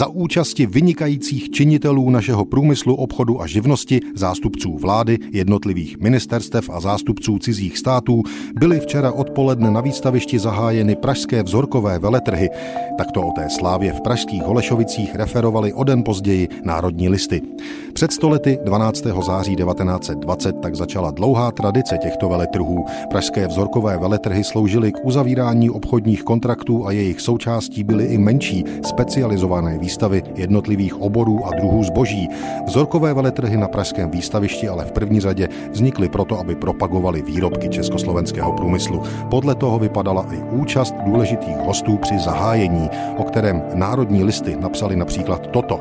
za účasti vynikajících činitelů našeho průmyslu, obchodu a živnosti, zástupců vlády, jednotlivých ministerstev a zástupců cizích států byly včera odpoledne na výstavišti zahájeny pražské vzorkové veletrhy. Takto o té slávě v pražských Holešovicích referovali o den později národní listy. Před stolety 12. září 1920 tak začala dlouhá tradice těchto veletrhů. Pražské vzorkové veletrhy sloužily k uzavírání obchodních kontraktů a jejich součástí byly i menší, specializované výstavy jednotlivých oborů a druhů zboží. Vzorkové veletrhy na pražském výstavišti ale v první řadě vznikly proto, aby propagovali výrobky československého průmyslu. Podle toho vypadala i účast důležitých hostů při zahájení, o kterém národní listy napsali například toto.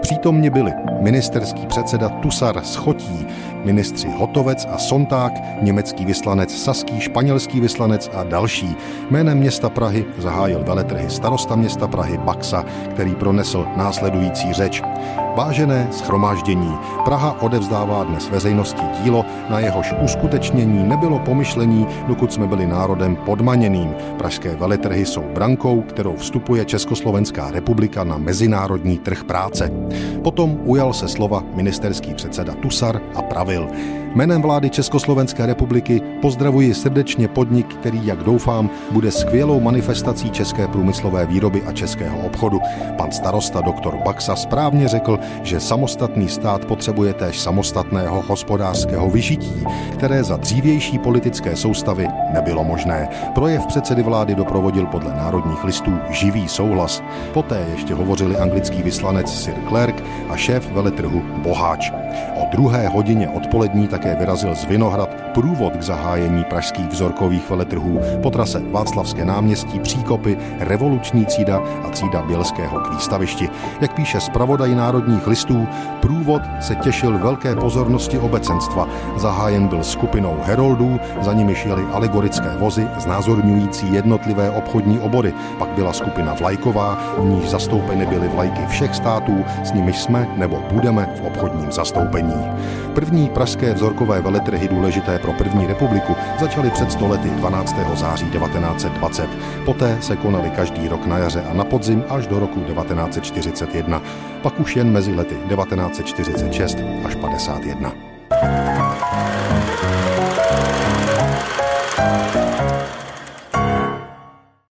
Přítomně byli ministerský předseda Tusar Schotí, ministři Hotovec a Sonták, německý vyslanec Saský, španělský vyslanec a další. Jménem města Prahy zahájil veletrhy starosta města Prahy Baxa, který pronesl následující řeč. Vážené schromáždění, Praha odevzdává dnes veřejnosti dílo, na jehož uskutečnění nebylo pomyšlení, dokud jsme byli národem podmaněným. Pražské veletrhy jsou brankou, kterou vstupuje Československá republika na mezinárodní trh práce. Potom ujal se slova ministerský předseda Tusar a pravil. Jménem vlády Československé republiky pozdravuji srdečně podnik, který, jak doufám, bude skvělou manifestací české průmyslové výroby a českého obchodu. Pan starosta doktor Baxa správně řekl, že samostatný stát potřebuje též samostatného hospodářského vyžití, které za dřívější politické soustavy nebylo možné. Projev předsedy vlády doprovodil podle národních listů živý souhlas. Poté ještě hovořili anglický vyslanec Sir Clark a šéf veletrhu Boháč. O druhé hodině odpolední také vyrazil z Vinohrad průvod k zahájení pražských vzorkových veletrhů po trase Václavské náměstí, Příkopy, Revoluční cída a cída Bělského k výstavišti. Jak píše zpravodaj národních listů, průvod se těšil velké pozornosti obecenstva. Zahájen byl skupinou heroldů, za nimi šly alegorické vozy znázorňující jednotlivé obchodní obory. Pak byla skupina vlajková, v níž zastoupeny byly vlajky všech států, s nimiž jsme nebo budeme v obchodním zastoupení. První pražské vzorkové veletrhy důležité pro první republiku začaly před stolety 12. září 1920. Poté se konaly každý rok na jaře a na podzim až do roku 1941. Pak už jen mezi lety 1946 až 51.